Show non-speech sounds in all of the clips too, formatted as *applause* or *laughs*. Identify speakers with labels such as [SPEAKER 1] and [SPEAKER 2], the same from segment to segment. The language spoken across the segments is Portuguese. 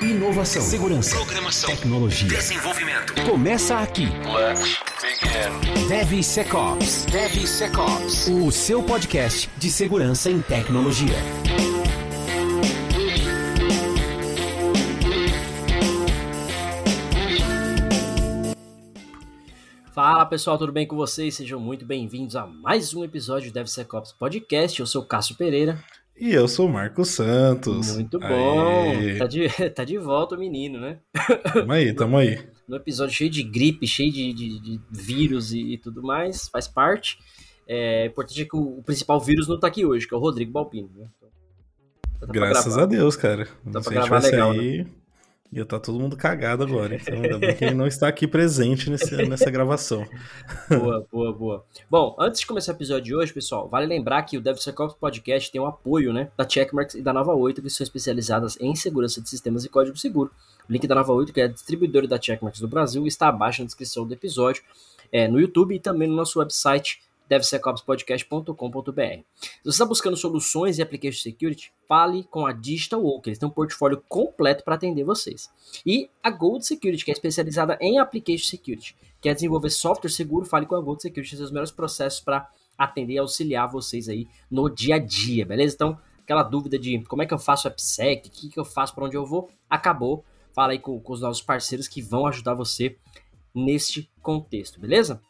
[SPEAKER 1] Inovação, segurança, programação, tecnologia,
[SPEAKER 2] Desenvolvimento.
[SPEAKER 1] começa aqui.
[SPEAKER 3] Let's begin.
[SPEAKER 1] DevSecOps. DevSecOps. O seu podcast de segurança em tecnologia.
[SPEAKER 4] Fala pessoal, tudo bem com vocês? Sejam muito bem-vindos a mais um episódio do DevSecOps Podcast. Eu sou o Cássio Pereira.
[SPEAKER 5] E eu sou o Marcos Santos.
[SPEAKER 4] Muito bom!
[SPEAKER 5] Aê.
[SPEAKER 4] Tá de, *laughs* tá de volta o menino, né?
[SPEAKER 5] Tamo aí, tamo aí.
[SPEAKER 4] No episódio cheio de gripe, cheio de, de- de vírus e, e tudo mais, faz parte. É importante é que o, o principal vírus não tá aqui hoje, que é o Rodrigo Balpino. Né? Então, pra
[SPEAKER 5] Graças a Deus, cara. Se
[SPEAKER 4] pra
[SPEAKER 5] a gente tivesse
[SPEAKER 4] legal,
[SPEAKER 5] aí, ia estar todo mundo cagado agora. Então, ainda bem que ele não *laughs* está aqui presente nesse- nessa gravação.
[SPEAKER 4] Boa, boa, boa. Bom, antes de começar o episódio de hoje, pessoal, vale lembrar que o DevSecOps Podcast tem o apoio, né, da Checkmarks e da Nova 8, que são especializadas em segurança de sistemas e código seguro. O link da Nova 8, que é distribuidora da Checkmarks do Brasil, está abaixo na descrição do episódio, é, no YouTube e também no nosso website devsecopspodcast.com.br. Se você está buscando soluções e application security, fale com a Digital Oak, eles têm um portfólio completo para atender vocês. E a Gold Security, que é especializada em application security. Quer desenvolver software seguro, fale com a Gold Security, seus melhores processos para atender e auxiliar vocês aí no dia a dia, beleza? Então, aquela dúvida de como é que eu faço AppSec, o que, que eu faço, para onde eu vou, acabou. Fala aí com, com os nossos parceiros que vão ajudar você neste contexto, beleza?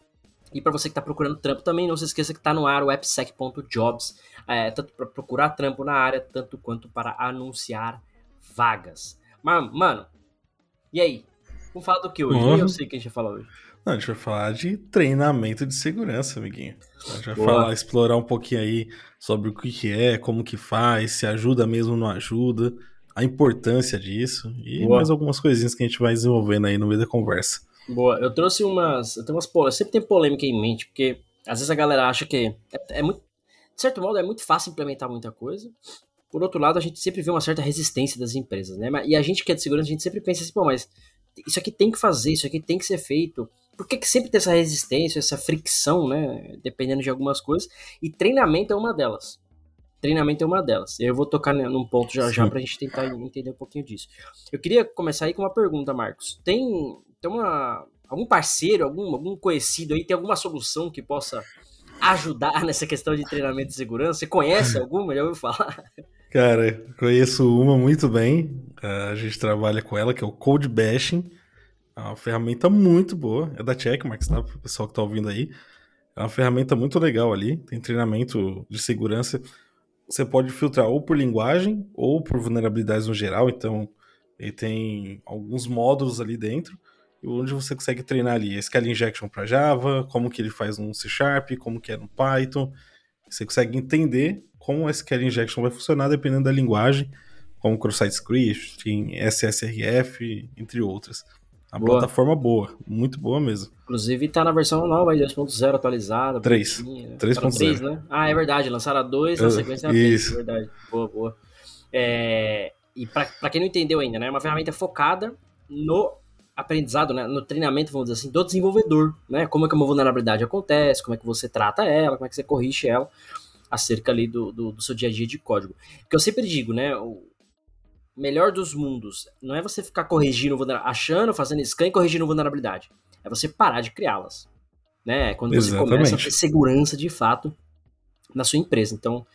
[SPEAKER 4] E para você que está procurando trampo também, não se esqueça que está no ar o appsec.jobs, é, tanto para procurar trampo na área, tanto quanto para anunciar vagas. Mas, mano, e aí? Vamos falar do que hoje?
[SPEAKER 5] Uhum.
[SPEAKER 4] Eu sei o que a gente vai falar hoje.
[SPEAKER 5] Não, a gente vai falar de treinamento de segurança, amiguinho. A gente vai
[SPEAKER 4] Boa.
[SPEAKER 5] falar, explorar um pouquinho aí sobre o que que é, como que faz, se ajuda mesmo ou não ajuda, a importância disso e
[SPEAKER 4] Boa.
[SPEAKER 5] mais algumas coisinhas que a gente vai desenvolvendo aí no meio da conversa.
[SPEAKER 4] Boa, eu trouxe umas. Eu tenho umas eu sempre tenho polêmica em mente, porque às vezes a galera acha que é, é muito. De certo modo, é muito fácil implementar muita coisa. Por outro lado, a gente sempre vê uma certa resistência das empresas, né? E a gente que é de segurança, a gente sempre pensa assim, pô, mas isso aqui tem que fazer, isso aqui tem que ser feito. Por que, que sempre tem essa resistência, essa fricção, né? Dependendo de algumas coisas. E treinamento é uma delas. Treinamento é uma delas. Eu vou tocar num ponto já já
[SPEAKER 5] Sim.
[SPEAKER 4] pra gente tentar entender um pouquinho disso. Eu queria começar aí com uma pergunta, Marcos. Tem, tem uma, algum parceiro, algum, algum conhecido aí, tem alguma solução que possa ajudar *laughs* nessa questão de treinamento de segurança? Você conhece alguma? Já ouviu falar? *laughs*
[SPEAKER 5] Cara, conheço uma muito bem. eh, A gente trabalha com ela, que é o Code Bashing. É uma ferramenta muito boa. É da Checkmarks, tá? Pro pessoal que tá ouvindo aí. É uma ferramenta muito legal ali. Tem treinamento de segurança. Você pode filtrar ou por linguagem ou por vulnerabilidades no geral. Então, ele tem alguns módulos ali dentro. Onde você consegue treinar ali SQL Injection para Java, como que ele faz no C Sharp, como que é no Python. Você consegue entender como o SQL Injection vai funcionar dependendo da linguagem, como Cross-Site Scripting, SSRF, entre outras. A
[SPEAKER 4] Boa.
[SPEAKER 5] plataforma boa, muito boa mesmo.
[SPEAKER 4] Inclusive tá na versão nova aí, 2.0 atualizada.
[SPEAKER 5] Três.
[SPEAKER 4] bonitinha.
[SPEAKER 5] 3.0.
[SPEAKER 4] Tá né? Ah, é verdade. Lançaram a 2, na
[SPEAKER 5] É,
[SPEAKER 4] sequência a 3.
[SPEAKER 5] isso.
[SPEAKER 4] É verdade. Boa, boa. É, e pra quem não entendeu ainda, né? É uma ferramenta focada no aprendizado, né? No treinamento, vamos dizer assim, do desenvolvedor, né? Como é que uma vulnerabilidade acontece, como é que você trata ela, como é que você corrige ela acerca ali do, do, do seu dia a dia de código. Porque eu sempre digo, né? O melhor dos mundos não é você ficar corrigindo, achando, fazendo scan e corrigindo vulnerabilidade. É você parar de criá-las. Né? Quando você começa a
[SPEAKER 5] Exatamente.
[SPEAKER 4] ter segurança de fato na sua empresa. Então,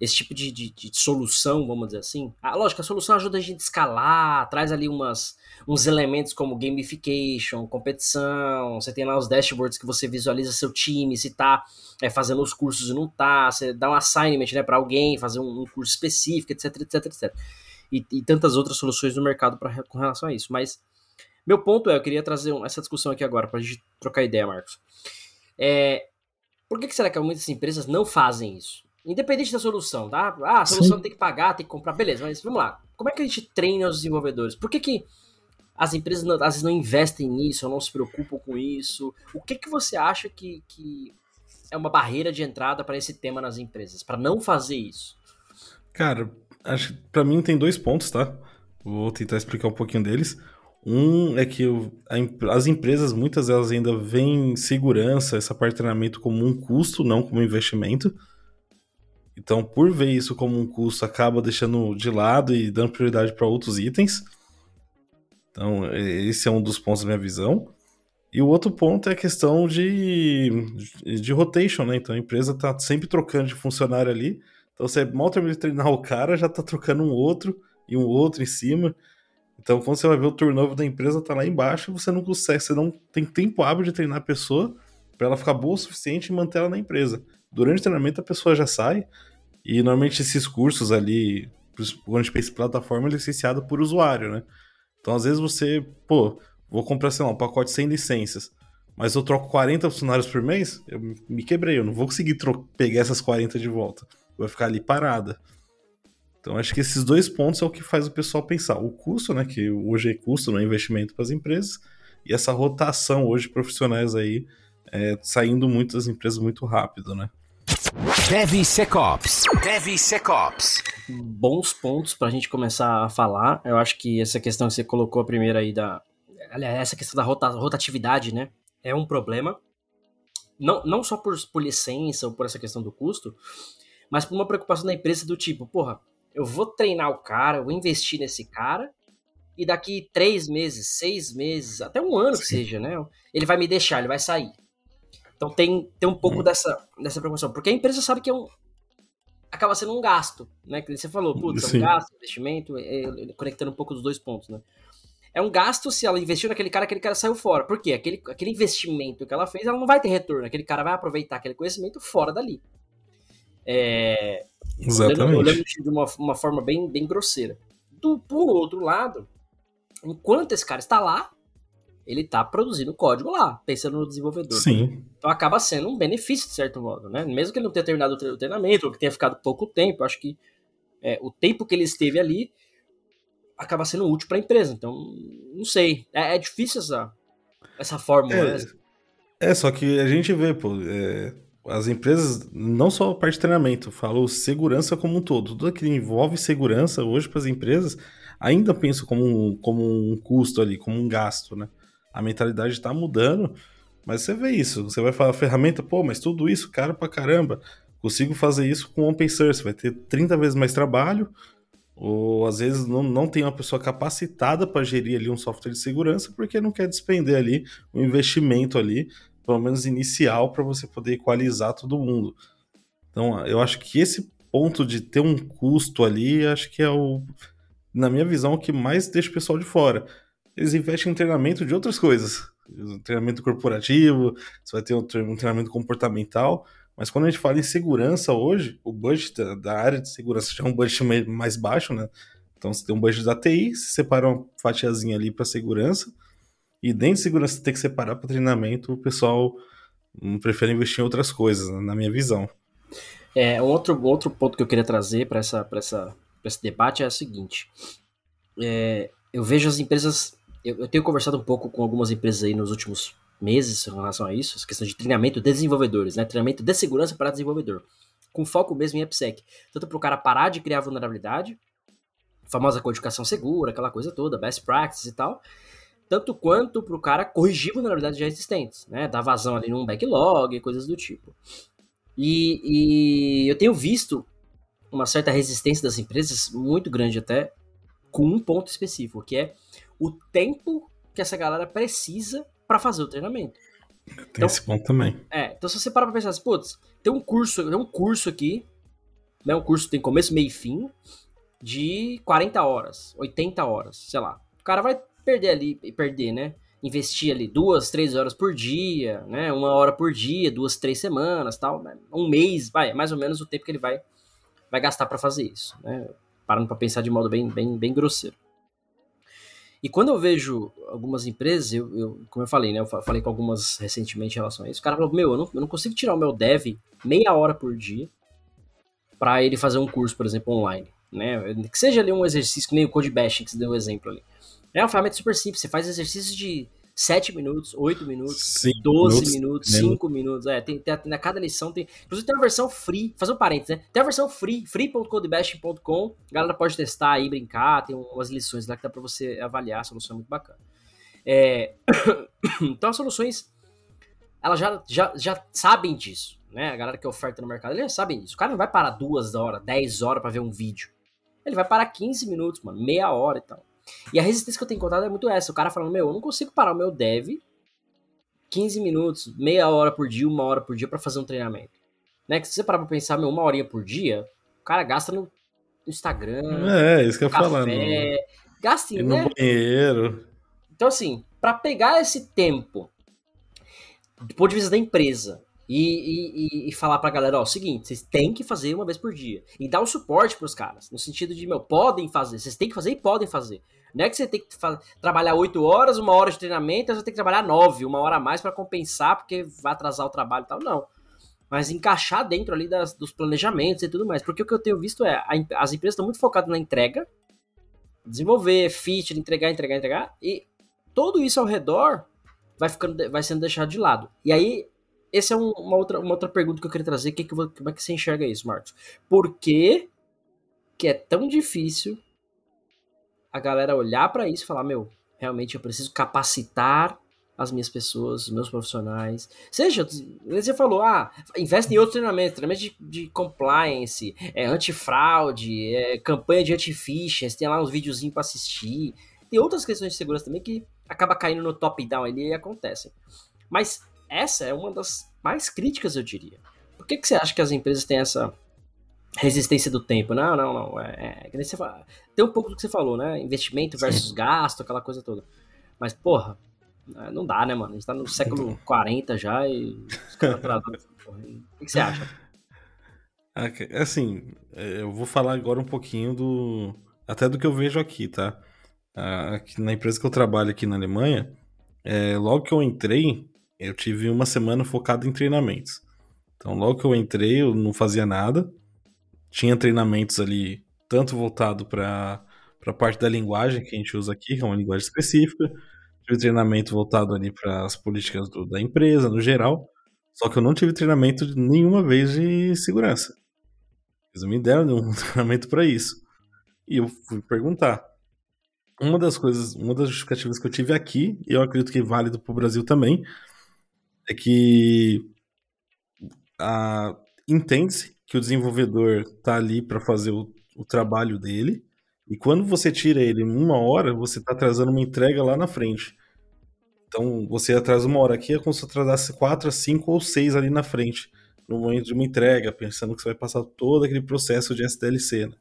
[SPEAKER 4] esse tipo de, de- de solução, vamos dizer assim. Ah, lógico, a solução ajuda a gente a escalar, traz ali umas, uns elementos como gamification, competição. Você tem lá os dashboards que você visualiza seu time, se tá é, fazendo os cursos e não tá. Você dá um assignment né, para alguém fazer um, um curso específico, etc, etc, etc. E, e tantas outras soluções no mercado pra, com relação a isso. Mas meu ponto é, eu queria trazer essa discussão aqui agora pra gente trocar ideia, Marcos. É, por que, que será que muitas empresas não fazem isso? Independente da solução, tá? Ah, a solução
[SPEAKER 5] Sim.
[SPEAKER 4] tem que pagar, tem que comprar, beleza, mas vamos lá. como é que a gente treina os desenvolvedores? Por que, que as empresas não, às vezes não investem nisso, ou não se preocupam com isso? O que, que você acha que, que é uma barreira de entrada para esse tema nas empresas, para não fazer isso?
[SPEAKER 5] Cara, acho que pra mim tem dois pontos, tá? Vou tentar explicar um pouquinho deles. Um é que o- a as empresas, muitas delas ainda veem segurança, essa parte de treinamento como um custo, não como um investimento. Então, por ver isso como um custo, acaba deixando de lado e dando prioridade para outros itens. Então, esse é um dos pontos da minha visão. E o outro ponto é a questão de, de rotation, né? Então, a empresa tá sempre trocando de funcionário ali. Então, você mal termina de treinar o cara, já tá trocando um outro e um outro em cima. Então, quando você vai ver o turnover da empresa, tá lá embaixo, você não consegue, você não tem tempo hábil de treinar a pessoa para ela ficar boa o suficiente e manter ela na empresa. Durante o treinamento, a pessoa já sai, e normalmente esses cursos ali, quando a gente pensa em plataforma, é licenciado por usuário, né? Então, às vezes você, pô, vou comprar, sei lá, um pacote sem licenças, mas eu troco 40 funcionários por mês, eu me quebrei, eu não vou conseguir pegar essas 40 de volta. Vai ficar ali parada. Então acho que esses dois pontos é o que faz o pessoal pensar. O custo, né, que hoje é custo, não é investimento para as empresas, e essa rotação hoje de profissionais aí é, saindo muito das empresas muito rápido, né?
[SPEAKER 1] DevSecOps. DevSecOps.
[SPEAKER 4] bons pontos pra gente começar a falar. Eu acho que essa questão que você colocou a primeira aí da. Aliás, essa questão da rota- rotatividade, né? É um problema. Não, não só por, por licença ou por essa questão do custo, mas por uma preocupação da empresa do tipo, porra, eu vou treinar o cara, eu vou investir nesse cara, e daqui três meses, seis meses, até um ano que
[SPEAKER 5] Sim.
[SPEAKER 4] seja, né? Ele vai me deixar, ele vai sair. Então tem, tem um pouco dessa, dessa preocupação. Porque a empresa sabe que é um, acaba sendo um gasto, né? Que você falou, putz, é um
[SPEAKER 5] Sim.
[SPEAKER 4] gasto, investimento, é, é, conectando um pouco dos dois pontos, né? É um gasto se ela investiu naquele cara, aquele cara saiu fora. Por quê? Aquele, aquele investimento que ela fez, ela não vai ter retorno. Aquele cara vai aproveitar aquele conhecimento fora dali. É,
[SPEAKER 5] Exatamente.
[SPEAKER 4] Olhando de uma, uma forma bem, bem grosseira. Do, por outro lado, enquanto esse cara está lá, ele está produzindo código lá, pensando no desenvolvedor.
[SPEAKER 5] Sim,
[SPEAKER 4] Então acaba sendo um benefício, de certo modo, né? Mesmo que ele não tenha terminado o tre- o treinamento, ou que tenha ficado pouco tempo, acho que é, o tempo que ele esteve ali acaba sendo útil para a empresa. Então, não sei. É, é difícil essa, essa fórmula,
[SPEAKER 5] É,
[SPEAKER 4] né?
[SPEAKER 5] é, só que a gente vê, pô, é, as empresas, não só a parte de treinamento, falo segurança como um todo. Tudo que envolve segurança hoje para as empresas, ainda penso como um, como um custo ali, como um gasto, né? A mentalidade está mudando, mas você vê isso. Você vai falar ferramenta, pô, mas tudo isso, caro pra caramba. Consigo fazer isso com open source, vai ter 30 vezes mais trabalho, ou às vezes não, não tem uma pessoa capacitada para gerir ali um software de segurança porque não quer despender ali um investimento ali, pelo menos inicial, para você poder equalizar todo mundo. Então, eu acho que esse ponto de ter um custo ali, acho que é o, na minha visão, o que mais deixa o pessoal de fora. Eles investem em treinamento de outras coisas. Treinamento corporativo, você vai ter um tre- treinamento comportamental, mas quando a gente fala em segurança hoje, o budget da, área de segurança já é um budget mais baixo, né? Então você tem um budget da TI, você separa uma fatiazinha ali para segurança, e dentro de segurança você tem que separar para treinamento, o pessoal hum, prefere investir em outras coisas, né, na minha visão.
[SPEAKER 4] É, outro, outro ponto que eu queria trazer para essa, essa, esse debate é o seguinte. É, eu vejo as empresas. Eu, eu tenho conversado um pouco com algumas empresas aí nos últimos meses em relação a isso, essa questão de treinamento de desenvolvedores, né? Treinamento de segurança para desenvolvedor. Com foco mesmo em AppSec. Tanto para o cara parar de criar vulnerabilidade, famosa codificação segura, aquela coisa toda, best practices e tal. Tanto quanto para o cara corrigir vulnerabilidades já existentes, né? Dar vazão ali num backlog coisas do tipo. E, e eu tenho visto uma certa resistência das empresas, muito grande até, com um ponto específico, que é o tempo que essa galera precisa para fazer o treinamento.
[SPEAKER 5] Tem
[SPEAKER 4] Então-
[SPEAKER 5] esse ponto também.
[SPEAKER 4] É, então se você parar pra pensar assim, putz, tem um curso, tem um curso aqui, né, um curso tem começo, meio e fim, de 40 horas, 80 horas, sei lá. O cara vai perder ali, perder, né, investir ali duas, três horas por dia, né, uma hora por dia, duas, três semanas, tal, né, um mês, vai, é mais ou menos o tempo que ele vai, vai gastar pra fazer isso, né, parando pra pensar de modo bem, bem, bem grosseiro. E quando eu vejo algumas empresas, eu, eu- como eu falei, né? Eu fa- falei com algumas recentemente em relação a isso. O cara falou: Meu, eu não, eu não consigo tirar o meu dev meia hora por dia pra ele fazer um curso, por exemplo, online. né? Que seja ali um exercício, que nem o Code Bashing que você deu o um exemplo ali. É uma ferramenta super simples, você faz exercícios de 7 minutos, 8 minutos,
[SPEAKER 5] Cinco
[SPEAKER 4] 12
[SPEAKER 5] minutos,
[SPEAKER 4] minutos,
[SPEAKER 5] menos.
[SPEAKER 4] 5 minutos. É, tem, tem, na cada lição tem. Inclusive tem uma versão free, fazer um parênteses, né? Tem a versão free, free.codebashing.com. A galera pode testar aí, brincar, tem umas lições lá que dá pra você avaliar, a solução é muito bacana. É, *coughs* então as soluções, elas já, já, já sabem disso, né? A galera que oferta no mercado, eles já sabem disso. O cara não vai parar duas horas, 10 horas pra ver um vídeo. Ele vai parar 15 minutos, mano, meia hora e tal. E a resistência que eu tenho encontrado é muito essa. O cara falando, meu, eu não consigo parar o meu dev 15 minutos, meia hora por dia, uma hora por dia pra fazer um treinamento. Né? Que se você parar pra pensar, meu, uma horinha por dia, o cara gasta no Instagram,
[SPEAKER 5] É, isso que eu
[SPEAKER 4] café,
[SPEAKER 5] falar. No,
[SPEAKER 4] gasta em,
[SPEAKER 5] ir no
[SPEAKER 4] né?
[SPEAKER 5] banheiro.
[SPEAKER 4] Então, assim, pra pegar esse tempo do ponto de vista da empresa e, e, e- falar pra galera, ó, o seguinte, vocês têm que fazer uma vez por dia. E dar o suporte pros caras, no sentido de, meu, podem fazer, vocês têm que fazer e podem fazer. Não é que você tem que trabalhar 8 horas, uma hora de treinamento, você tem que trabalhar 9, uma hora a mais pra compensar, porque vai atrasar o trabalho e tal. Não. Mas encaixar dentro ali das- dos planejamentos e tudo mais. Porque o que eu tenho visto é, a as empresas estão muito focadas na entrega, desenvolver, feature, entregar, entregar, entregar, e tudo isso ao redor vai ficando, vai sendo deixado de lado. E aí, essa é um- uma, outra, uma outra pergunta que eu queria trazer, que que, vo- como é que você enxerga isso, Marcos? Por que, que é tão difícil a galera olhar pra isso e falar, meu, realmente eu preciso capacitar as minhas pessoas, os meus profissionais. Seja, você falou, ah, investe em outros treinamentos, treinamento de, de compliance, é, antifraude, é, campanha de anti-phishing, tem lá uns videozinhos pra assistir. Tem outras questões de segurança também que acaba caindo no top-down ali e acontecem. Mas essa é uma das mais críticas, eu diria. Por que, que você acha que as empresas têm essa resistência do tempo? Não, não, não. É, é, fala- tem um pouco do que você falou, né? Investimento versus gasto, aquela coisa toda. Mas, porra, é, não dá, né, mano? A gente tá no século 40 já e os caras atrasados. *laughs* O que, você acha?
[SPEAKER 5] Ah, Assim, é, eu vou falar agora um pouquinho do. Até do que eu vejo aqui, tá? Ah, Aqui na empresa que eu trabalho aqui na Alemanha, é, logo que eu entrei, eu tive uma semana focada em treinamentos. Então, logo que eu entrei, eu não fazia nada. Tinha treinamentos ali, tanto voltado para a parte da linguagem que a gente usa aqui, que é uma linguagem específica. Tive treinamento voltado ali para as políticas do- da empresa, no geral. Só que eu não tive treinamento nenhuma vez de segurança. Eles me deram nenhum *laughs* treinamento para isso. E eu fui perguntar. Uma das coisas, uma das justificativas que eu tive aqui, e eu acredito que é válido para o Brasil também, é que a- entende-se que o desenvolvedor tá ali para fazer o, o trabalho dele, e quando você tira ele em uma hora, você tá atrasando uma entrega lá na frente. Então, você atrasa uma hora aqui, é como se atrasasse quatro, cinco ou seis ali na frente, no momento de uma entrega, pensando que você vai passar todo aquele processo de SDLC. né?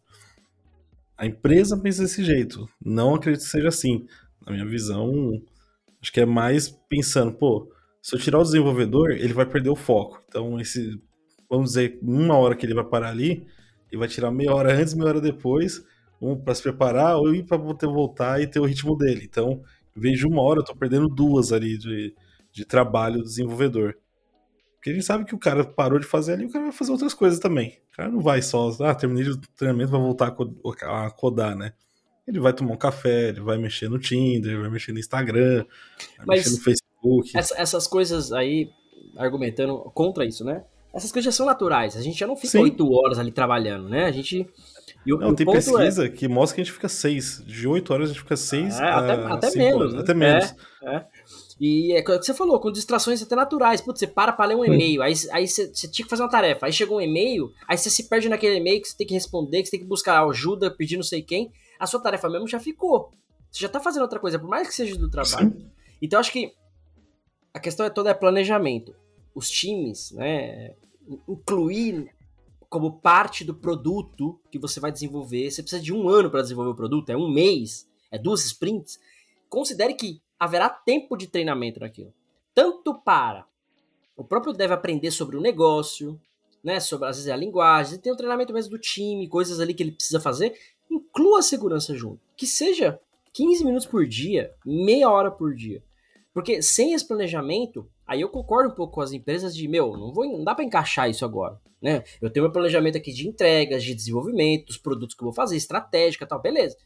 [SPEAKER 5] A empresa pensa desse jeito. Não acredito que seja assim. Na minha visão, acho que é mais pensando, pô, se eu tirar o desenvolvedor, ele vai perder o foco. Então, esse, vamos dizer, uma hora que ele vai parar ali, ele vai tirar meia hora antes, meia hora depois, um para se preparar, ou ir para poder voltar e ter o ritmo dele. Então, em vez de uma hora, eu tô perdendo duas ali de, de trabalho do desenvolvedor. Porque a gente sabe que o cara parou de fazer ali, o cara vai fazer outras coisas também. O cara não vai só, ah, terminei o treinamento, vai voltar a codar, né? Ele vai tomar um café, ele vai mexer no Tinder, vai mexer no Instagram, vai
[SPEAKER 4] Mas
[SPEAKER 5] mexer no Facebook.
[SPEAKER 4] Essa- essas coisas aí, argumentando contra isso, né? Essas coisas já são naturais. A gente já não fica
[SPEAKER 5] Sim.
[SPEAKER 4] oito horas ali trabalhando, né? A gente. E o,
[SPEAKER 5] Não,
[SPEAKER 4] o
[SPEAKER 5] tem
[SPEAKER 4] ponto
[SPEAKER 5] pesquisa que mostra que a gente fica seis. De oito horas a gente fica seis.
[SPEAKER 4] É, até-
[SPEAKER 5] a
[SPEAKER 4] até menos, né?
[SPEAKER 5] Até menos.
[SPEAKER 4] É. E é o que você falou, com distrações até naturais. Putz, você para pra ler um e-mail, aí, aí você, você tinha que fazer uma tarefa, aí chegou um e-mail, aí você se perde naquele e-mail que você tem que responder, que você tem que buscar ajuda, pedir não sei quem. A sua tarefa mesmo já ficou. Você já tá fazendo outra coisa, por mais que seja do trabalho. Então acho que a questão é toda é planejamento. Os times, né, incluir como parte do produto que você vai desenvolver. Você precisa de um ano para desenvolver o produto, é um mês, é duas sprints. Considere que haverá tempo de treinamento naquilo. Tanto para o próprio deve aprender sobre o negócio, né, sobre às vezes a linguagem, tem um treinamento mesmo do time, coisas ali que ele precisa fazer, inclua a segurança junto. Que seja 15 minutos por dia, meia hora por dia. Porque sem esse planejamento, Aí eu concordo um pouco com as empresas de, meu, não, vou, não dá para encaixar isso agora, né? Eu tenho meu planejamento aqui de entregas, de desenvolvimento, dos produtos que eu vou fazer, estratégica tal, beleza.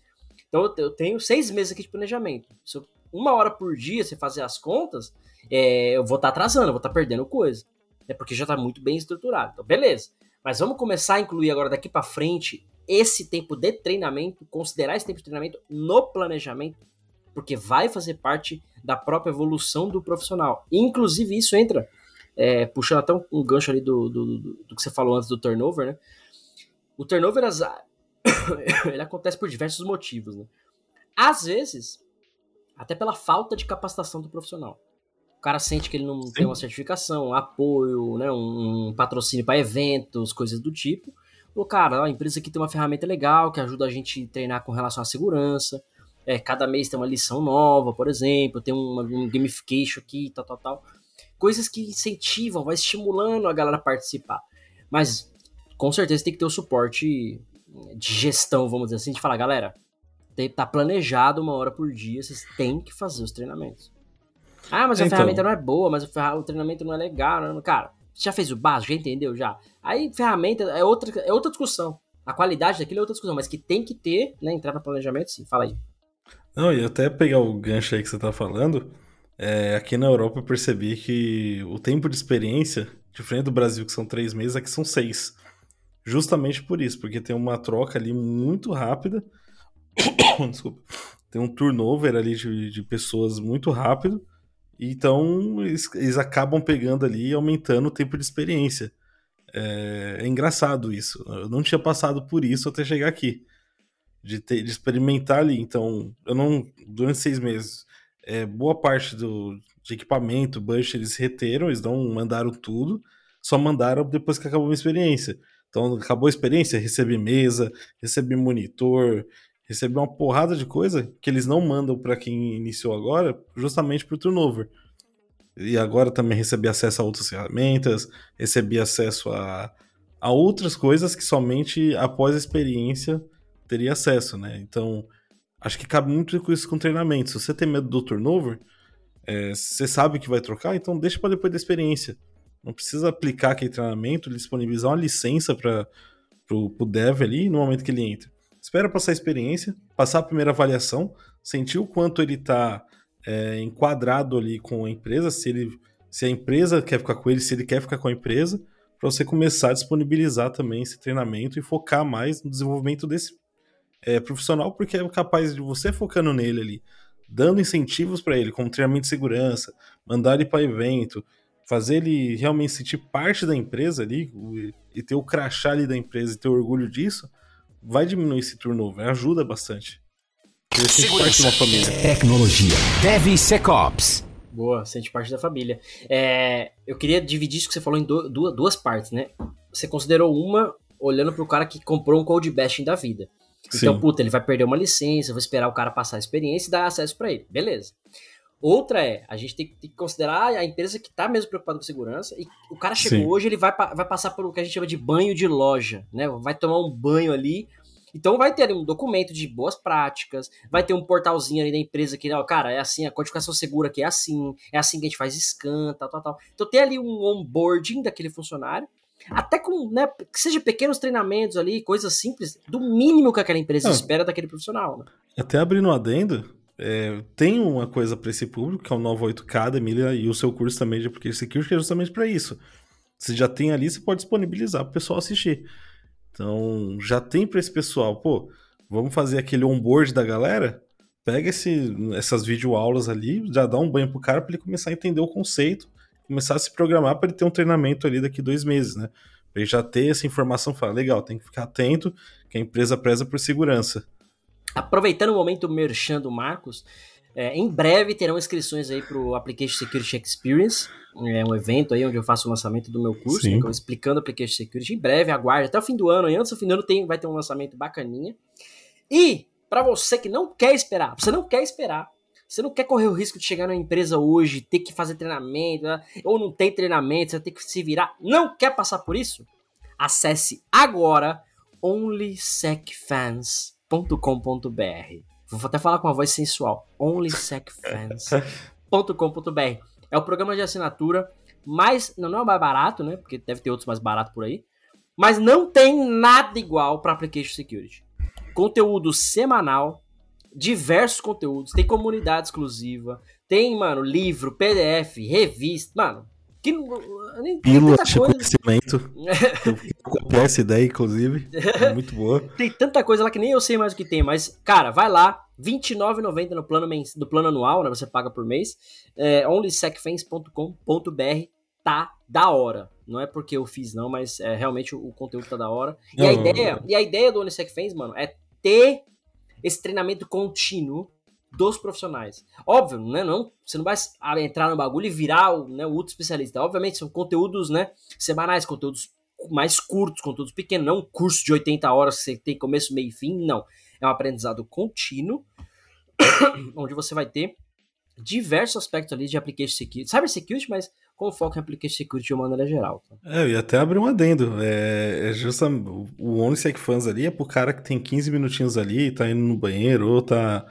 [SPEAKER 4] Então eu tenho seis meses aqui de planejamento. Se eu, uma hora por dia você fazer as contas, é, eu vou estar tá atrasando, eu vou estar tá perdendo coisa. É porque já está muito bem estruturado. Então, beleza. Mas vamos começar a incluir agora daqui para frente esse tempo de treinamento, considerar esse tempo de treinamento no planejamento, porque vai fazer parte da própria evolução do profissional. inclusive, isso entra, é, puxando até um, um gancho ali do, do, do, do, que você falou antes do turnover, né? O turnover *coughs* ele acontece por diversos motivos, né? Às vezes, até pela falta de capacitação do profissional. O cara sente que ele não Sim. tem uma certificação, um apoio, né, um patrocínio para eventos, coisas do tipo. O cara, a empresa aqui tem uma ferramenta legal que ajuda a gente a treinar com relação à segurança. É, cada mês tem uma lição nova, por exemplo, tem uma, um gamification aqui, tal, tal, tal. Coisas que incentivam, vai estimulando a galera a participar. Mas com certeza tem que ter o suporte de gestão, vamos dizer assim, de falar, galera, tá planejado uma hora por dia, vocês têm que fazer os treinamentos. Ah, mas a então. ferramenta não é boa, mas o treinamento não é legal. Não, cara, já fez o básico, já entendeu já? Aí ferramenta é outra, é outra discussão. A qualidade daquilo é outra discussão, mas que tem que ter, né, entrar no planejamento, sim. Fala aí.
[SPEAKER 5] Não, e até pegar o gancho aí que você tá falando, é, aqui na Europa eu percebi que o tempo de experiência, diferente do Brasil, que são três meses, aqui são seis. Justamente por isso, porque tem uma troca ali muito rápida. *coughs* Desculpa. Tem um turnover ali de, de pessoas muito rápido. Então eles, eles, acabam pegando ali e aumentando o tempo de experiência. É, é, engraçado isso. Eu não tinha passado por isso até chegar aqui de, ter, de experimentar ali. Então, eu não. Durante seis meses, é, boa parte do, de equipamento, budget, eles reteram, eles não mandaram tudo, só mandaram depois que acabou a experiência. Então, acabou a experiência, recebi mesa, recebi monitor, recebi uma porrada de coisa que eles não mandam para quem iniciou agora, justamente pro turnover. E agora também recebi acesso a outras ferramentas, recebi acesso a, a outras coisas que somente após a experiência teria acesso, né? Então, acho que cabe muito com isso com treinamento. Se você tem medo do turnover, é, você sabe que vai trocar, então deixa para depois da experiência. Não precisa aplicar aquele treinamento, disponibilizar uma licença para o dev ali no momento que ele entra. Espera passar a experiência, passar a primeira avaliação, sentir o quanto ele está é, enquadrado ali com a empresa, se ele se a empresa quer ficar com ele, se ele quer ficar com a empresa, para você começar a disponibilizar também esse treinamento e focar mais no desenvolvimento desse é, profissional, porque é capaz de você focando nele ali, dando incentivos para ele, como treinamento de segurança, mandar ele para evento, fazer ele realmente sentir parte da empresa ali e ter o crachá ali da empresa e ter orgulho disso, vai diminuir esse turnover, ajuda bastante. Sente parte de uma família.
[SPEAKER 1] Tecnologia. DevSecOps.
[SPEAKER 4] Boa, sente parte da família. É, eu queria dividir isso que você falou em do, duas, duas partes, né? Você considerou uma olhando para o cara que comprou um code bashing da vida. Então, Sim. puta, ele vai perder uma licença, vou esperar o cara passar a experiência e dar acesso para ele. Beleza. Outra é, a gente tem, tem, que considerar a empresa que está mesmo preocupada com segurança e o cara chegou Sim. hoje, ele vai, vai passar por o que a gente chama de banho de loja, né? Vai tomar um banho ali. Então vai ter um documento de boas práticas, vai ter um portalzinho ali da empresa que, ó, cara, é assim, a codificação segura que é assim, é assim que a gente faz scan, tal, tal, tal. Então tem ali um onboarding daquele funcionário até com, né, que seja pequenos treinamentos ali, coisas simples, do mínimo que aquela empresa espera daquele profissional. Né?
[SPEAKER 5] Até abrindo um adendo, é, tem uma coisa para esse público, que é o 98K da Emília e o seu curso também de Application Security, que é justamente para isso. Você já tem ali, você pode disponibilizar para o pessoal assistir. Então, já tem para esse pessoal, pô, vamos fazer aquele onboard da galera? Pega esse, essas videoaulas ali, já dá um banho pro cara para ele começar a entender o conceito começar a se programar para ele ter um treinamento ali daqui dois meses, né? Para ele já ter essa informação, falar, legal, tem que ficar atento que a empresa preza por segurança.
[SPEAKER 4] Aproveitando o momento merchan do Marcos, é, em breve terão inscrições aí para o Application Security Experience, é um evento aí onde eu faço o lançamento do meu curso, né, explicando Application Security. Em breve, aguarde até o fim do ano, e antes do fim do ano tem, vai ter um lançamento bacaninha. E para você que não quer esperar, você não quer esperar, você não quer correr o risco de chegar na empresa hoje, ter que fazer treinamento, né? ou não tem treinamento, você ter que se virar. Não quer passar por isso? Acesse agora onlysecfans.com.br. Vou até falar com uma voz sensual. onlysecfans.com.br. *laughs* É o programa de assinatura mais. Não, não é o mais barato, né? Porque deve ter outros mais baratos por aí. Mas não tem nada igual para Application Security. Conteúdo semanal, diversos conteúdos, tem comunidade exclusiva, tem, mano, livro, PDF, revista, mano. Que, nem,
[SPEAKER 5] Pílula
[SPEAKER 4] tanta
[SPEAKER 5] de
[SPEAKER 4] coisa.
[SPEAKER 5] conhecimento. *laughs* Eu copiei essa ideia, inclusive. É muito boa.
[SPEAKER 4] Tem tanta coisa lá que nem eu sei mais o que tem, mas, cara, vai lá, R$29,90 no plano, no plano anual, né? Você paga por mês. É, onlysecfans.com.br tá da hora. Não é porque eu fiz, não, mas é, realmente o, o conteúdo tá da hora. E, a
[SPEAKER 5] Não,
[SPEAKER 4] ideia, e a ideia do OnlySecFans, mano, é ter esse treinamento contínuo dos profissionais. Óbvio, né? Não, você não vai entrar no bagulho e virar o, né, o outro especialista. Obviamente, são conteúdos né, semanais, conteúdos mais curtos, conteúdos pequenos, não um curso de 80 horas que você tem começo, meio e fim, não. É um aprendizado contínuo, *coughs* onde você vai ter diversos aspectos ali de application security, cyber security, mas com foco em application security de uma maneira geral. Tá?
[SPEAKER 5] É, eu ia até abrir um adendo. É, é justamente o OnlySec Fans ali é pro cara que tem 15 minutinhos ali, tá indo no banheiro, ou tá,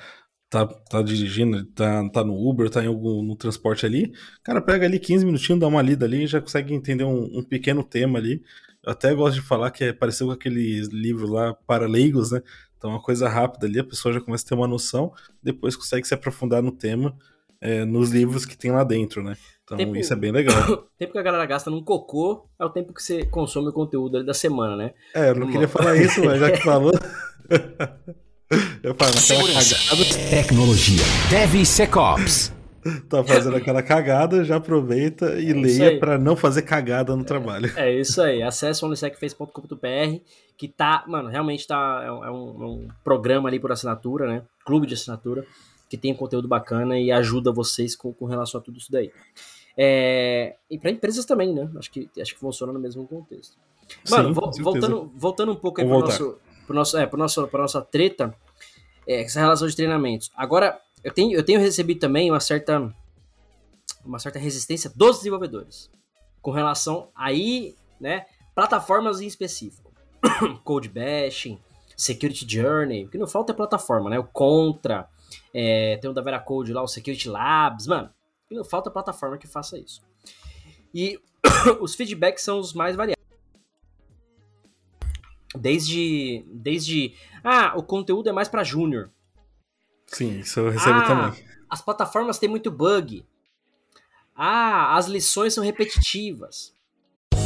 [SPEAKER 5] tá, tá dirigindo, tá, tá no Uber, tá em algum no transporte ali. O cara pega ali 15 minutinhos, dá uma lida ali e já consegue entender um, um pequeno tema ali. Eu até gosto de falar que é parecido com aquele livro lá, para leigos, né? Então, uma coisa rápida ali, a pessoa já começa a ter uma noção, depois consegue se aprofundar no tema, é, nos livros que tem lá dentro, né? Então,
[SPEAKER 4] Tempo-
[SPEAKER 5] isso é bem legal.
[SPEAKER 4] O *coughs* tempo que a galera gasta num cocô é o tempo que você consome o conteúdo ali da semana, né?
[SPEAKER 5] É, eu não queria falar isso, mas já que *laughs* falou. eu falo, naquela cagada,
[SPEAKER 1] Tecnologia. DevSecOps.
[SPEAKER 5] tá fazendo aquela cagada, já aproveita e
[SPEAKER 4] É
[SPEAKER 5] leia pra não fazer cagada no trabalho.
[SPEAKER 4] É isso aí. Acesse onlysecface.com.br que tá, mano, realmente tá é um, é um- é um programa ali por assinatura, né? Clube de assinatura que tem conteúdo bacana e ajuda vocês com, com relação a tudo isso daí. É, e para empresas também, né? Acho que acho que funciona no mesmo contexto. Mano,
[SPEAKER 5] Sim,
[SPEAKER 4] vo- voltando, voltando um pouco aí
[SPEAKER 5] Vamos
[SPEAKER 4] nosso, pro nosso, é, pro nosso, pra nossa treta, é, essa relação de treinamentos. Agora, eu tenho, eu tenho recebido também uma certa, uma certa resistência dos desenvolvedores com relação aí, né, plataformas em específico. *coughs* Code bashing, Security Journey, o que não falta é plataforma, né? O Contra, é, tem o da Veracode lá, o Security Labs, mano, não falta plataforma que faça isso. E *coughs* os feedbacks são os mais variados. Desde, desde, ah, o conteúdo é mais para júnior.
[SPEAKER 5] Sim, isso eu recebo
[SPEAKER 4] Ah,
[SPEAKER 5] também.
[SPEAKER 4] As plataformas têm muito bug. Ah, as lições são repetitivas.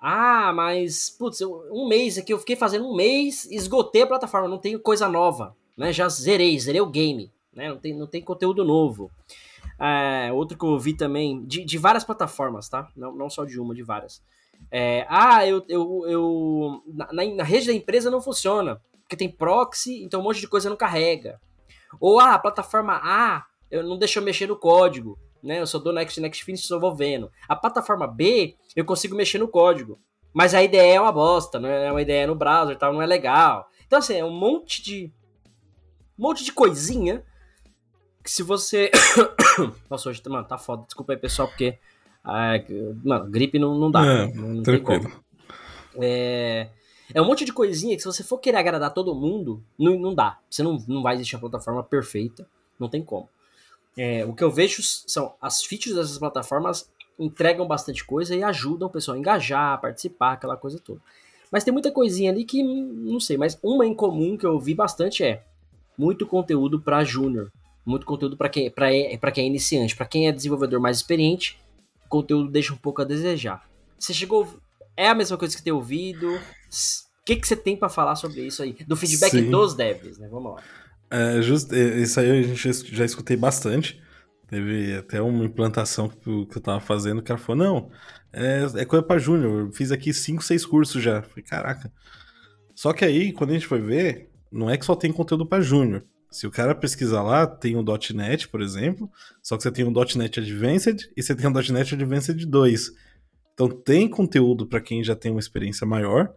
[SPEAKER 4] Ah, mas, putz, eu- um mês aqui, eu fiquei fazendo um mês, esgotei a plataforma, não tenho coisa nova, né? Já zerei, zerei o game, né? Não tem, não tem conteúdo novo. É, outro que eu ouvi também, de, de várias plataformas, tá? Não, não só de uma, de várias. É, ah, eu, eu, eu na, na- na rede da empresa não funciona, porque tem proxy, então um monte de coisa não carrega. Ou, ah, a plataforma A, eu não deixa eu mexer no código, né? Eu só dou next, next, finish, só vou vendo. A plataforma B, eu consigo mexer no código. Mas a IDE é uma bosta, não é uma IDE no browser tal, não é legal. Então, assim, é um monte de. Um monte de coisinha que se você. *coughs* Nossa, hoje, mano, tá foda. Desculpa aí, pessoal, porque. ah, mano, gripe não, não dá.
[SPEAKER 5] É,
[SPEAKER 4] não, não tem
[SPEAKER 5] tranquilo.
[SPEAKER 4] como. É, é um monte de coisinha que se você for querer agradar todo mundo, não, não dá. Você não, não vai existir uma plataforma perfeita. Não tem como. É, o que eu vejo são as features dessas plataformas entregam bastante coisa e ajudam o pessoal a engajar, a participar, aquela coisa toda. Mas tem muita coisinha ali que não sei, mas uma em comum que eu vi bastante é muito conteúdo para júnior. Muito conteúdo para quem, pra, pra quem é iniciante. Para quem é desenvolvedor mais experiente, o conteúdo deixa um pouco a desejar. Você chegou. É a mesma coisa que ter ouvido? O que, que você tem para falar sobre isso aí? Do feedback
[SPEAKER 5] Sim.
[SPEAKER 4] dos devs, né? Vamos lá.
[SPEAKER 5] É, just, é, isso aí a gente já escutei bastante. Teve até uma implantação que eu, que eu tava fazendo, o cara falou, não, é, é coisa pra júnior, fiz aqui 5, 6 cursos já. Falei, caraca. Só que aí, quando a gente foi ver, não é que só tem conteúdo pra júnior. Se o cara pesquisar lá, tem o .NET, por exemplo, só que você tem o .NET Advanced e você tem o .NET Advanced 2. Então tem conteúdo para quem já tem uma experiência maior.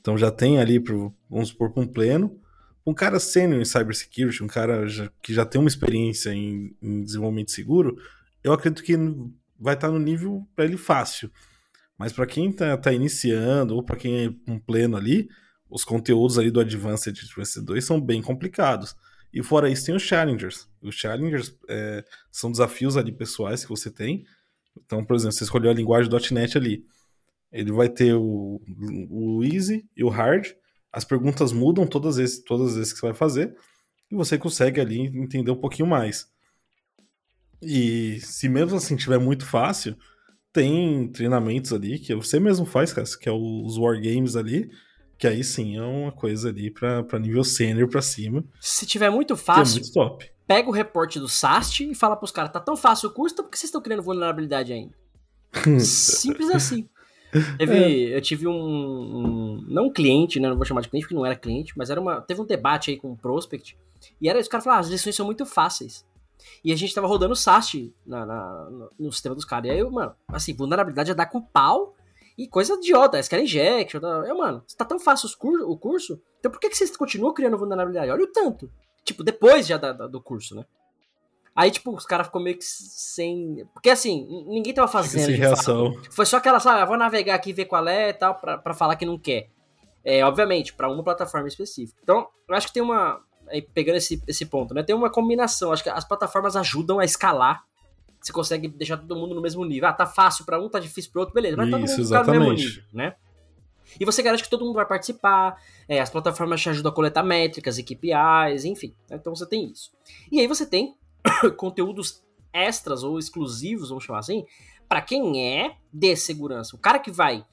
[SPEAKER 5] Então já tem ali, pro, vamos supor, para um pleno. Um cara sênior em cybersecurity, um cara já, que já tem uma experiência em, em desenvolvimento seguro, eu acredito que vai estar no nível para ele fácil. Mas para quem está tá iniciando ou para quem é um pleno ali, os conteúdos ali do Advanced e Advanced 2 são bem complicados. E fora isso tem os Challengers. Os Challengers é, são desafios ali pessoais que você tem. Então, por exemplo, você escolheu a linguagem .NET ali. Ele vai ter o, o Easy e o Hard. As perguntas mudam todas as, vezes, todas as vezes que você vai fazer. E você consegue ali entender um pouquinho mais. E se mesmo assim tiver muito fácil, tem treinamentos ali que você mesmo faz, cara, que é os Wargames ali, que aí sim é uma coisa ali pra, nível sênior pra cima.
[SPEAKER 4] Se tiver muito fácil,
[SPEAKER 5] é muito top.
[SPEAKER 4] pega o reporte do SAST e fala pros caras, tá tão fácil o curso, então por que vocês estão criando vulnerabilidade ainda? *laughs* Simples assim. Teve, é. Eu tive um, um, Não um cliente, né? Não vou chamar de cliente porque não era cliente, mas era uma. Teve um debate aí com o um prospect. E era os caras falaram: ah, as lições são muito fáceis. E a gente tava rodando o SAST na, na, no sistema dos caras. E aí, eu, mano, assim, vulnerabilidade é dar com pau e coisa idiota. SQL injection. Eu, mano, tá tão fácil os cur o curso, então por que, que vocês continuam criando vulnerabilidade? Olha o tanto. Tipo, depois já da, da, do curso, né? Aí, tipo, os caras ficou meio que sem. Porque assim, ninguém tava fazendo.
[SPEAKER 5] Sem reação.
[SPEAKER 4] Fato. Foi só aquela, sabe, ah, vou navegar aqui e ver qual é e tal, pra, pra falar que não quer. É, obviamente, para uma plataforma específica. Então, eu acho que tem uma. Aí, pegando esse, esse ponto, né? Tem uma combinação. Acho que as plataformas ajudam a escalar. Você consegue deixar todo mundo no mesmo nível. Ah, tá fácil para um, tá difícil para outro, beleza. Mas
[SPEAKER 5] Isso,
[SPEAKER 4] todo mundo
[SPEAKER 5] exatamente.
[SPEAKER 4] no mesmo nível, né? E você garante que todo mundo vai participar, é, as plataformas te ajudam a coletar métricas e KPIs, enfim. Então você tem isso. E aí você tem *coughs* conteúdos extras ou exclusivos, vamos chamar assim, para quem é de segurança. O cara que vai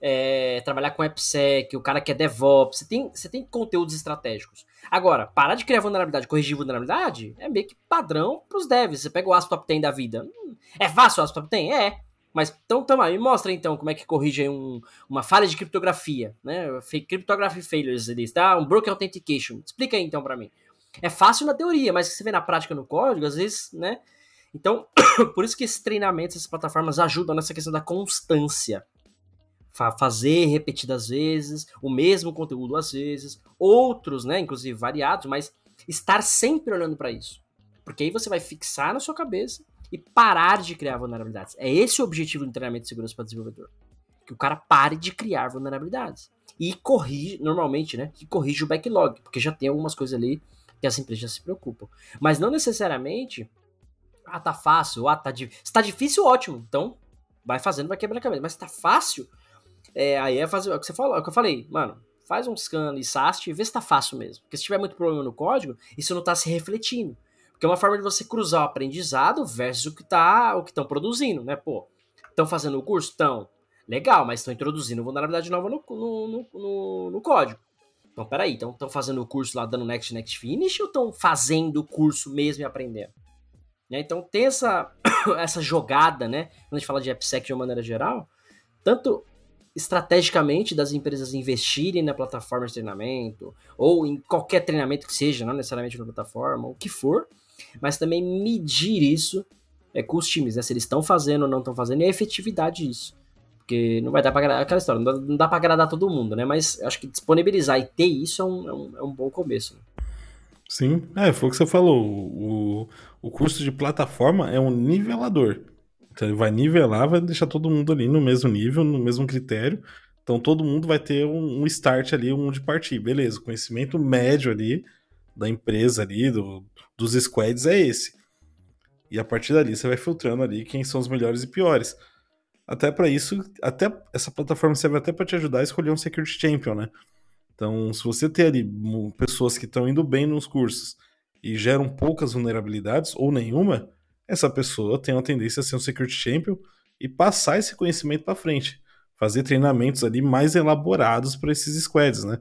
[SPEAKER 4] é, trabalhar com AppSec, o cara que é DevOps, você tem, você tem conteúdos estratégicos. Agora, parar de criar vulnerabilidade, corrigir vulnerabilidade, é meio que padrão pros devs. Você pega o ASP Top 10 da vida. Hum, é fácil o ASP Top 10? É. Mas então, tamo aí, mostra então como é que corrige um, uma falha de criptografia, né? Cryptography failures ali, tá? Um broken authentication. Explica aí então para mim. É fácil na teoria, mas você vê na prática no código, às vezes, né? Então, *coughs* por isso que esses treinamentos, essas plataformas ajudam nessa questão da constância. Fazer repetidas vezes, o mesmo conteúdo às vezes, outros, né, inclusive variados, mas estar sempre olhando para isso. Porque aí você vai fixar na sua cabeça e parar de criar vulnerabilidades. É esse o objetivo do treinamento de segurança para desenvolvedor. Que o cara pare de criar vulnerabilidades. E corrige, normalmente, né, que corrige o backlog, porque já tem algumas coisas ali que as empresas já se preocupam. Mas não necessariamente, ah, tá fácil, ah, tá difícil. Se tá difícil, ótimo. Então, vai fazendo, vai quebrando a cabeça. Mas se tá fácil, é, aí é fazer é o que você falou, é o que eu falei, mano, faz um scan e SAST e vê se tá fácil mesmo. Porque se tiver muito problema no código, isso não tá se refletindo. Porque é uma forma de você cruzar o aprendizado versus o que tá, o que estão produzindo, né? Pô, estão fazendo o curso? Estão. Legal, mas estão introduzindo vulnerabilidade nova no, no, no, no, no código. Então, peraí, então estão fazendo o curso lá dando next, next, finish ou estão fazendo o curso mesmo e aprendendo? Né? Então tem essa, *coughs* essa jogada, né? Quando a gente fala de AppSec de uma maneira geral, tanto estrategicamente das empresas investirem na plataforma de treinamento, ou em qualquer treinamento que seja, não necessariamente na plataforma, o que for, mas também medir isso é, com os times, né? Se eles estão fazendo ou não estão fazendo, e a efetividade disso. Porque não vai dar pra agradar aquela história, não dá, dá pra agradar todo mundo, né? Mas acho que disponibilizar e ter isso é um, é um, é um bom começo. Né?
[SPEAKER 5] Sim, é, foi o que você falou. O, o curso de plataforma é um nivelador. Então ele vai nivelar, vai deixar todo mundo ali no mesmo nível, no mesmo critério. Então todo mundo vai ter um, um start ali, um de partir. Beleza, o conhecimento médio ali da empresa ali, do, dos squads é esse. E a partir dali você vai filtrando ali quem são os melhores e piores. Até para isso, até essa plataforma serve até para te ajudar a escolher um security champion, né? Então, se você ter ali pessoas que estão indo bem nos cursos e geram poucas vulnerabilidades ou nenhuma, essa pessoa tem uma tendência a ser um security champion e passar esse conhecimento para frente, fazer treinamentos ali mais elaborados para esses squads, né?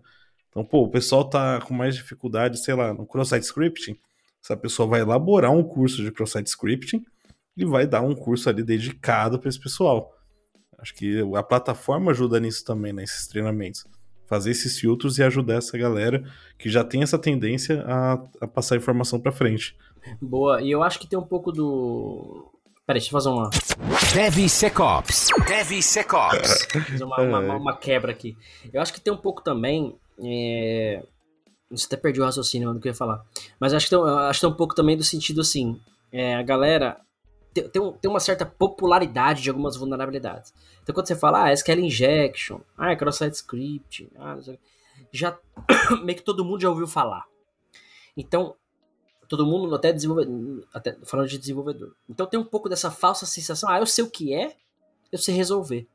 [SPEAKER 5] Então, pô, o pessoal tá com mais dificuldade, sei lá, no cross-site scripting, essa pessoa vai elaborar um curso de cross-site scripting e vai dar um curso ali dedicado para esse pessoal. Acho que a plataforma ajuda nisso também, nesses né, treinamentos. Fazer esses filtros e ajudar essa galera que já tem essa tendência a, a passar informação para frente.
[SPEAKER 4] Boa, e eu acho que tem um pouco do. Peraí, deixa eu fazer uma.
[SPEAKER 1] DevSecOps. DevSecOps.
[SPEAKER 4] fazer uma, uma, *laughs* uma, quebra aqui. Eu acho que tem um pouco também. É... Você até perdi o raciocínio do que eu ia falar. Mas acho que tem, acho que tem um pouco também do sentido assim. É, a galera tem, tem, uma certa popularidade de algumas vulnerabilidades. Então quando você fala, ah, SQL Injection, ah, Cross-Site Script, ah, já *coughs* meio que todo mundo já ouviu falar. Então, todo mundo, até desenvolvedor, até falando de desenvolvedor. Então tem um pouco dessa falsa sensação, ah, eu sei o que é, eu sei resolver.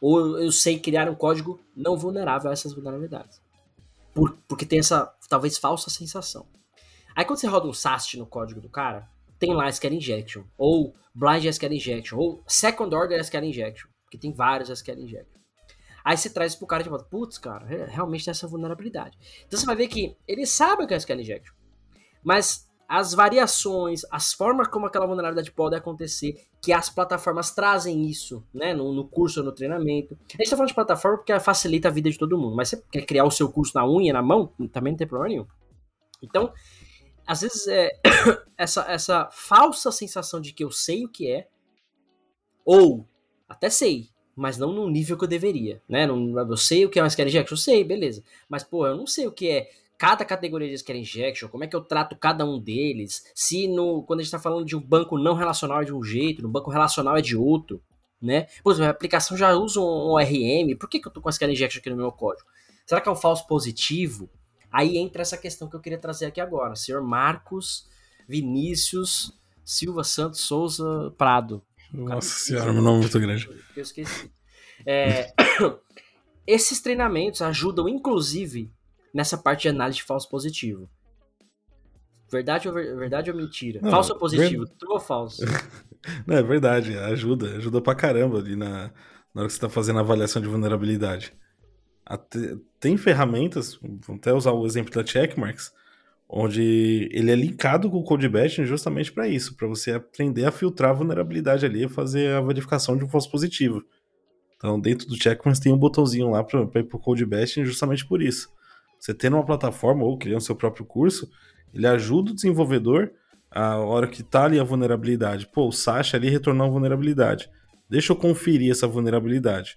[SPEAKER 4] Ou eu sei criar um código não vulnerável a essas vulnerabilidades. Por, porque tem essa, talvez, falsa sensação. Aí quando você roda um SAST no código do cara, tem lá SQL Injection, ou Blind SQL Injection, ou Second Order SQL Injection, que tem vários SQL Injection. Aí você traz pro cara e fala, putz, cara, realmente tem essa vulnerabilidade. Então você vai ver que ele sabe o que é SQL Injection, mas as variações, as formas como aquela vulnerabilidade pode acontecer, que as plataformas trazem isso, né, no, no curso no treinamento. A gente tá falando de plataforma porque facilita a vida de todo mundo, mas você quer criar o seu curso na unha, na mão, também não tem problema nenhum. Então, às vezes é *coughs* essa, essa falsa sensação de que eu sei o que é, ou até sei, mas não no nível que eu deveria, né? Não, eu sei o que é uma SQL Injection, eu sei, beleza. Mas, pô, eu não sei o que é cada categoria de SQL Injection, como é que eu trato cada um deles, se no, quando a gente está falando de um banco não relacional é de um jeito, no banco relacional é de outro, né? Pô, a aplicação já usa um ORM, por que, que eu tô com SQL Injection aqui no meu código? Será que é um falso positivo? Aí entra essa questão que eu queria trazer aqui agora. Senhor Marcos Vinícius Silva Santos Souza Prado.
[SPEAKER 5] Nossa senhora, meu nome é muito grande.
[SPEAKER 4] Eu esqueci. É, *coughs* esses treinamentos ajudam, inclusive, nessa parte de análise de falso positivo. Verdade ou, verdade ou mentira? Não, falso ou positivo? Ver... True ou falso? *laughs*
[SPEAKER 5] Não, é verdade, ajuda, ajuda pra caramba ali na, na hora que você tá fazendo a avaliação de vulnerabilidade. Até, tem ferramentas, vamos até usar o exemplo da Checkmarks, onde ele é linkado com o Code Bashing justamente para isso, para você aprender a filtrar a vulnerabilidade ali e fazer a verificação de um falso positivo. Então, dentro do Checkmarks tem um botãozinho lá para ir para o Code Bashing justamente por isso. Você tendo uma plataforma ou criando seu próprio curso, ele ajuda o desenvolvedor a hora que tá ali a vulnerabilidade. Pô, o Sasha ali retornou uma vulnerabilidade. Deixa eu conferir essa vulnerabilidade.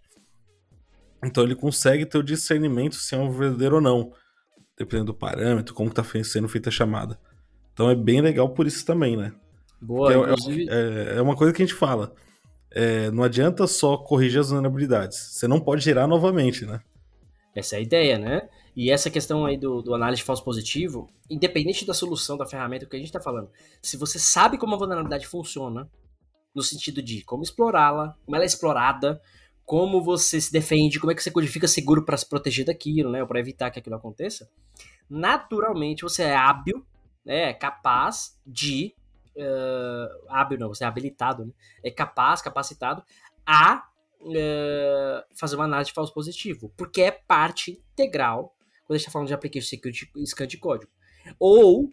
[SPEAKER 5] Então ele consegue ter o discernimento se é um verdadeiro ou não, dependendo do parâmetro, como está sendo feita a chamada. Então é bem legal por isso também, né?
[SPEAKER 4] Boa,
[SPEAKER 5] é, inclusive... é, é, uma coisa que a gente fala. É, não adianta só corrigir as vulnerabilidades. Você não pode gerar novamente, né?
[SPEAKER 4] Essa é a ideia, né? E essa questão aí do, do análise de falso positivo, independente da solução da ferramenta que a gente está falando, se você sabe como a vulnerabilidade funciona, no sentido de como explorá-la, como ela é explorada, como você se defende, como é que você codifica seguro para se proteger daquilo, né, para evitar que aquilo aconteça, naturalmente você é hábil, né, é capaz de uh, hábil não, você é habilitado, né, é capaz, capacitado a uh, fazer uma análise de falso positivo, porque é parte integral quando a gente está falando de application security scan de código. Ou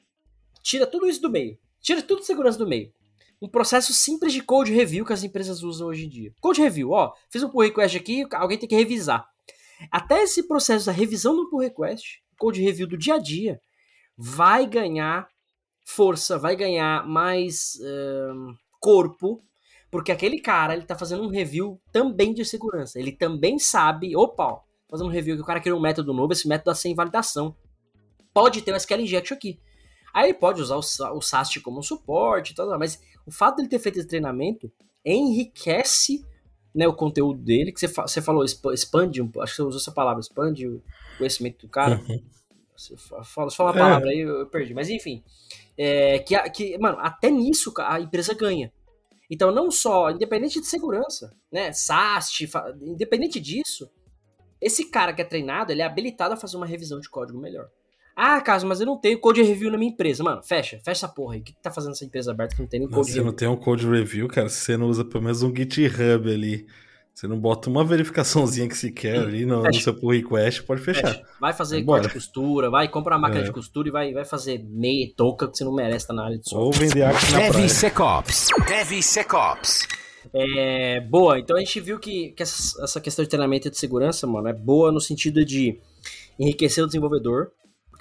[SPEAKER 4] tira tudo isso do meio, tira tudo de segurança do meio um processo simples de code review que as empresas usam hoje em dia. Code review, ó, fiz um pull request aqui, alguém tem que revisar. Até esse processo da revisão do pull request, code review do dia a dia, vai ganhar força, vai ganhar mais uh, corpo, porque aquele cara ele tá fazendo um review também de segurança. Ele também sabe, opa, ó, fazendo um review que o cara criou um método novo, esse método é sem validação. Pode ter um SQL injection aqui. Aí ele pode usar o, o SAST como suporte e tal, mas o fato dele ter feito esse treinamento enriquece né, o conteúdo dele, que você, fa você falou, expande, acho que você usou essa palavra, expande o conhecimento do cara. Uhum. Você fala, você fala a palavra é. aí, eu perdi. Mas enfim, é, que, que, mano, até nisso a empresa ganha. Então, não só, independente de segurança, né, SAST, independente disso, esse cara que é treinado, ele é habilitado a fazer uma revisão de código melhor. Ah, Caso, mas eu não tenho code review na minha empresa. Mano, fecha, fecha essa porra aí. O que, que tá fazendo essa empresa aberta que não tem nem code
[SPEAKER 5] você
[SPEAKER 4] review?
[SPEAKER 5] não tem um code review, cara, se você não usa pelo menos um GitHub ali, você não bota uma verificaçãozinha que se quer ali no, no seu pull request, pode fechar.
[SPEAKER 4] Fecha. Vai fazer corte de costura, vai comprar uma máquina
[SPEAKER 5] É.
[SPEAKER 4] de costura e vai, vai fazer meia e touca que você não merece estar na área de software.
[SPEAKER 5] Ou vender arte na praia.
[SPEAKER 1] DevSecOps. DevSecOps.
[SPEAKER 4] É, boa, então a gente viu que, que essa, essa questão de treinamento e de segurança, mano, é boa no sentido de enriquecer o desenvolvedor,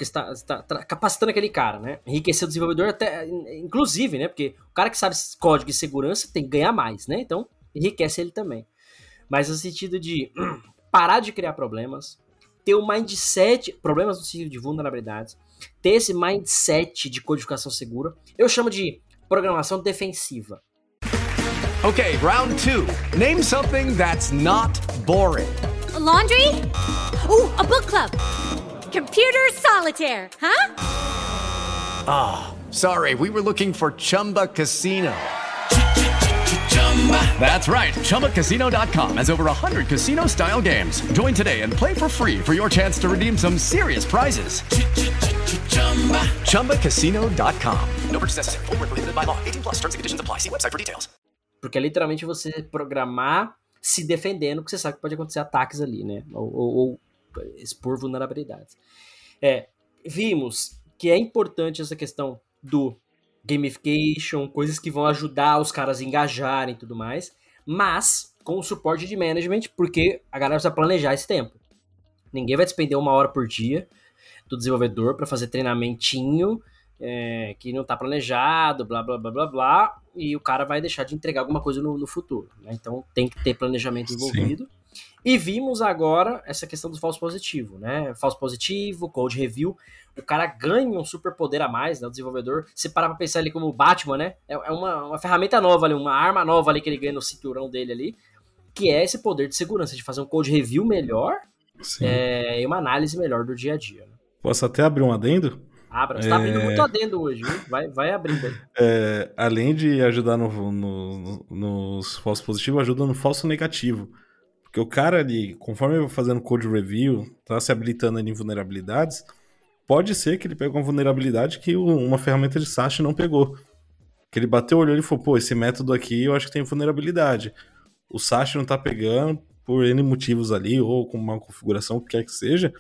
[SPEAKER 4] porque você tá, você tá- capacitando aquele cara, né? Enriquecer o desenvolvedor até, inclusive, né? Porque o cara que sabe código e segurança tem que ganhar mais, né? Então, enriquece ele também. Mas no sentido de *clears throat* parar de criar problemas, ter o mindset, problemas no sentido de vulnerabilidades, ter esse mindset de codificação segura, eu chamo de programação defensiva.
[SPEAKER 1] Okay, round two. Name something that's not boring.
[SPEAKER 6] A laundry? Ooh, a book club. Computer solitaire, huh?
[SPEAKER 1] Ah, sorry, we were looking for Chumba Casino.
[SPEAKER 7] That's right. ChumbaCasino.com has over 100 casino style games. Join today and play for free for your chance to redeem some serious prizes.
[SPEAKER 1] ChumbaCasino.com.
[SPEAKER 2] No purchase necessary. Void where prohibited by law. 18 plus terms and conditions apply. See website for details.
[SPEAKER 4] Porque é literalmente você programar se defendendo, porque você sabe que pode acontecer ataques ali, né? Ou, ou- ou expor vulnerabilidades. É, vimos que é importante essa questão do gamification, coisas que vão ajudar os caras a engajarem e tudo mais, mas com o suporte de management, porque a galera precisa planejar esse tempo. Ninguém vai despender uma hora por dia do desenvolvedor para fazer treinamentinho é, que não tá planejado, blá blá blá blá blá, e o cara vai deixar de entregar alguma coisa no, no futuro. né? Então tem que ter planejamento envolvido. E vimos agora essa questão do falso positivo, né? Falso positivo, code review. O cara ganha um superpoder a mais, né? O desenvolvedor. Se parar pra pensar ele como o Batman, né? É é uma, uma ferramenta nova ali, uma arma nova ali que ele ganha no cinturão dele ali, que é esse poder de segurança, de fazer um code review melhor é, e uma análise melhor do dia a dia. Né?
[SPEAKER 5] Posso até abrir um adendo?
[SPEAKER 4] Abra, você tá abrindo
[SPEAKER 5] É.
[SPEAKER 4] muito adendo hoje, viu? Vai, vai abrindo aí.
[SPEAKER 5] É, além de ajudar no, no- nos falsos positivos, ajuda no falso negativo. Porque o cara ali, conforme ele vai fazendo code review, tá se habilitando ali em vulnerabilidades, pode ser que ele pegue uma vulnerabilidade que uma ferramenta de SASH não pegou. Que ele bateu o olho e falou, pô, esse método aqui eu acho que tem vulnerabilidade. O SASH não tá pegando por N motivos ali, ou com uma configuração, o que quer que seja,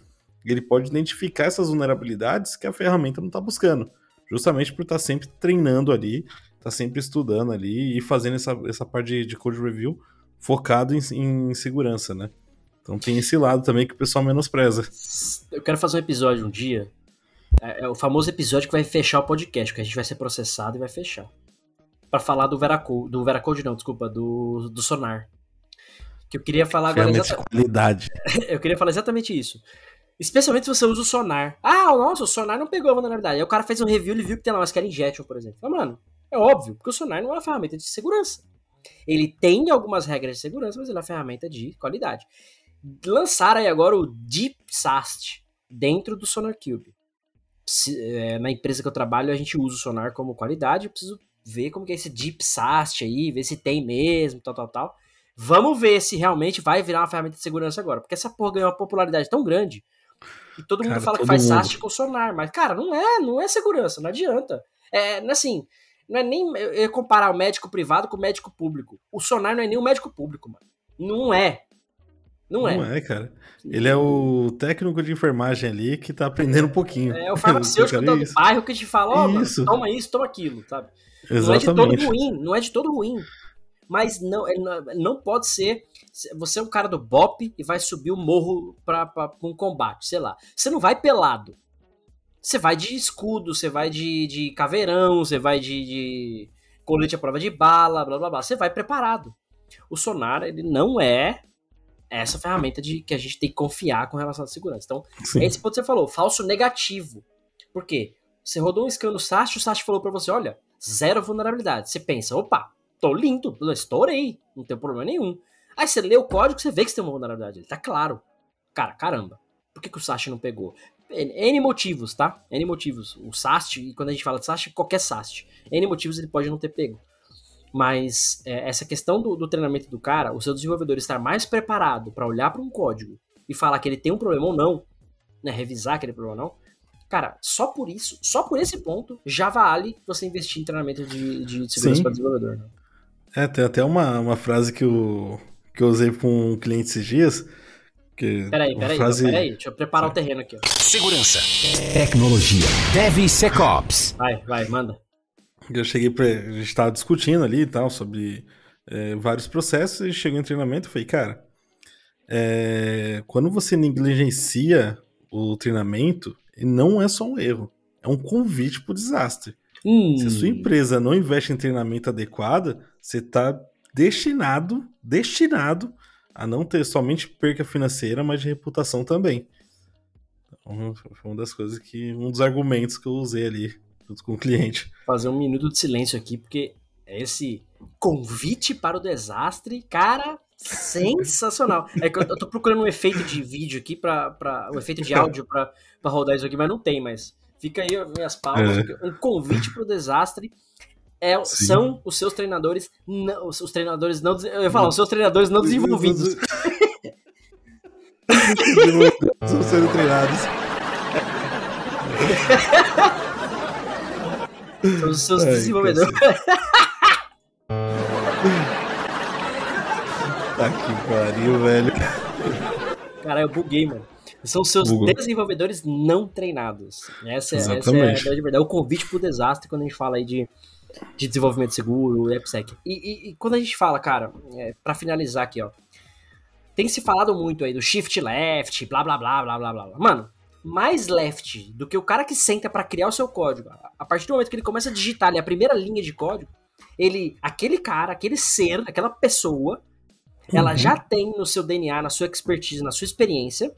[SPEAKER 5] ele pode identificar essas vulnerabilidades que a ferramenta não tá buscando. Justamente por estar sempre treinando ali, tá sempre estudando ali e fazendo essa, essa parte de, de code review focado em, em segurança, né? Então tem esse lado também que o pessoal menospreza.
[SPEAKER 4] Eu quero fazer um episódio um dia. É, é o famoso episódio que vai fechar o podcast, que a gente vai ser processado e vai fechar. Pra falar do Veracode. Do Veracode, não, desculpa, do, do Sonar. Que eu queria falar agora.
[SPEAKER 5] Ferramenta de
[SPEAKER 4] exata-
[SPEAKER 5] qualidade. *laughs*
[SPEAKER 4] eu queria falar exatamente isso. Especialmente se você usa o Sonar. Ah, nossa, o Sonar não pegou a vulnerabilidade. Aí o cara fez um review e viu que tem lá uma Scale Injection, por exemplo. Fala, mano, é óbvio, porque o Sonar não é uma ferramenta de segurança. Ele tem algumas regras de segurança, mas ele é uma ferramenta de qualidade. Lançaram aí agora o Deep SAST dentro do Sonar Cube. É, na empresa que eu trabalho, a gente usa o Sonar como qualidade. Eu preciso ver como que é esse Deep SAST aí, ver se tem mesmo, tal, tal, tal. Vamos ver se realmente vai virar uma ferramenta de segurança agora. Porque essa porra ganhou uma popularidade tão grande e todo mundo
[SPEAKER 5] Cara,
[SPEAKER 4] fala que
[SPEAKER 5] todo
[SPEAKER 4] faz
[SPEAKER 5] mundo.
[SPEAKER 4] SAST com sonar. Mas, cara, não é, não é segurança, não adianta. É assim, não é nem eu comparar o médico privado com o médico público. O sonar não é nem o médico público, mano. Não é. Não é.
[SPEAKER 5] Não é, cara. Ele é o técnico de enfermagem ali que tá aprendendo um pouquinho.
[SPEAKER 4] É o farmacêutico *laughs* do
[SPEAKER 5] isso.
[SPEAKER 4] bairro que te fala, ó, mano,
[SPEAKER 5] Isso.
[SPEAKER 4] toma isso, toma aquilo, sabe? Não é de
[SPEAKER 5] Exatamente.
[SPEAKER 4] todo ruim, não é de todo ruim. Mas não, não, não pode ser. Você é um cara do BOP e vai subir o morro pra, pra, pra um combate, sei lá. Você não vai pelado. Você vai de escudo, você vai de, de caveirão, você vai de, de colete à prova de bala, blá blá blá. Você vai preparado. O sonar, ele não é essa ferramenta de que a gente tem que confiar com relação à segurança. Então,
[SPEAKER 5] Sim.
[SPEAKER 4] é esse ponto que você falou, falso negativo. Por quê? Você rodou um scan no SAST, o SAST falou pra você, olha, zero vulnerabilidade. Você pensa, opa, tô lindo, estourei, não tem problema nenhum. Aí você lê o código, você vê que você tem uma vulnerabilidade, ele tá claro. Cara, caramba, por que, que o SAST não pegou? N, motivos, tá? N motivos. O SAST, e quando a gente fala de SAST, qualquer SAST. N motivos ele pode não ter pego. Mas é, essa questão do, do treinamento do cara, o seu desenvolvedor estar mais preparado para olhar para um código e falar que ele tem um problema ou não, né, revisar aquele problema ou não, Cara, só por isso, só por esse ponto, já vale você investir em treinamento de, de segurança para desenvolvedor. Né?
[SPEAKER 5] É, tem até uma, uma frase que eu, que eu usei para um cliente esses dias. Que
[SPEAKER 4] Peraí, peraí,
[SPEAKER 5] frase...
[SPEAKER 4] peraí. Deixa eu preparar o terreno aqui. Ó.
[SPEAKER 1] Segurança. Tecnologia. DevSecOps.
[SPEAKER 4] Vai, vai, manda.
[SPEAKER 5] Eu cheguei pra. A gente tava discutindo ali e tal, sobre é, vários processos, e chegou em treinamento e falei, cara, é, quando você negligencia o treinamento, não é só um erro, é um convite pro desastre.
[SPEAKER 4] Hum.
[SPEAKER 5] Se a sua empresa não investe em treinamento adequado, você está destinado, destinado a não ter somente perca financeira, mas de reputação também. Então, foi uma das coisas que. um dos argumentos que eu usei ali junto com o cliente.
[SPEAKER 4] Fazer um minuto de silêncio aqui, porque esse convite para o desastre, cara, sensacional. É que eu, eu tô procurando um efeito de vídeo aqui, pra, um efeito de áudio pra rodar isso aqui, mas não tem mais. Fica aí as minhas palmas.
[SPEAKER 5] É.
[SPEAKER 4] Um convite para o desastre é, são os seus treinadores, não, os, os treinadores não. Eu ia falar, os seus treinadores não *laughs* desenvolvidos.
[SPEAKER 5] Estão sendo treinados.
[SPEAKER 4] São os seus
[SPEAKER 5] Ai,
[SPEAKER 4] desenvolvedores. *laughs*
[SPEAKER 5] Tá que pariu, velho.
[SPEAKER 4] Cara, eu buguei, mano. São seus
[SPEAKER 5] Bugou.
[SPEAKER 4] desenvolvedores não treinados. Essa, é- essa é a grande verdade. É o convite pro desastre quando a gente fala aí de, de desenvolvimento seguro, AppSec. E, e- e quando a gente fala, cara, é, para finalizar aqui, ó. Tem se falado muito aí do shift left, blá blá blá blá blá blá. blá. Mano, mais left do que o cara que senta pra criar o seu código. A- partir do momento que ele começa a digitar ali a primeira linha de código, ele, aquele cara, aquele ser, aquela pessoa, ela
[SPEAKER 5] Uhum.
[SPEAKER 4] já tem no seu DNA, na sua expertise, na sua experiência,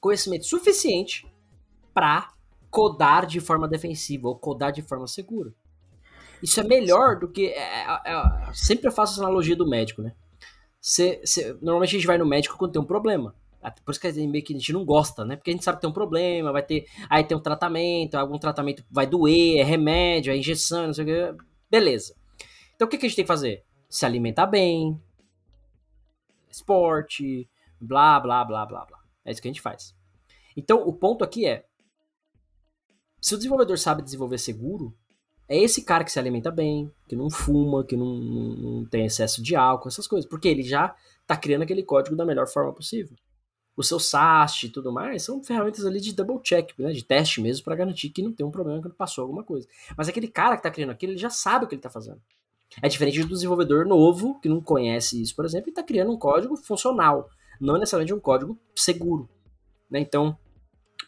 [SPEAKER 4] conhecimento suficiente pra codar de forma defensiva ou codar de forma segura. Isso é melhor do que. é- é- é- sempre eu faço essa analogia do médico, né? Cê- cê- normalmente a gente vai no médico quando tem um problema. Até Por isso que a gente meio que a gente não gosta, né? Porque a gente sabe que tem um problema, vai ter. Aí tem um tratamento, algum tratamento vai doer, é remédio, é injeção, não sei o que. Beleza. Então o que, que a gente tem que fazer? Se alimentar bem, esporte, blá, blá, blá, blá, blá. É isso que a gente faz. Então, o ponto aqui é: se o desenvolvedor sabe desenvolver seguro, é esse cara que se alimenta bem, que não fuma, que não, não, não tem excesso de álcool, essas coisas. Porque ele já tá criando aquele código da melhor forma possível. O seu SAST e tudo mais são ferramentas ali de double check, né, de teste mesmo, para garantir que não tem um problema quando passou alguma coisa. Mas aquele cara que tá criando aquilo, ele já sabe o que ele tá fazendo. É diferente do desenvolvedor novo, que não conhece isso, por exemplo, e está criando um código funcional, não necessariamente um código seguro. né? Então,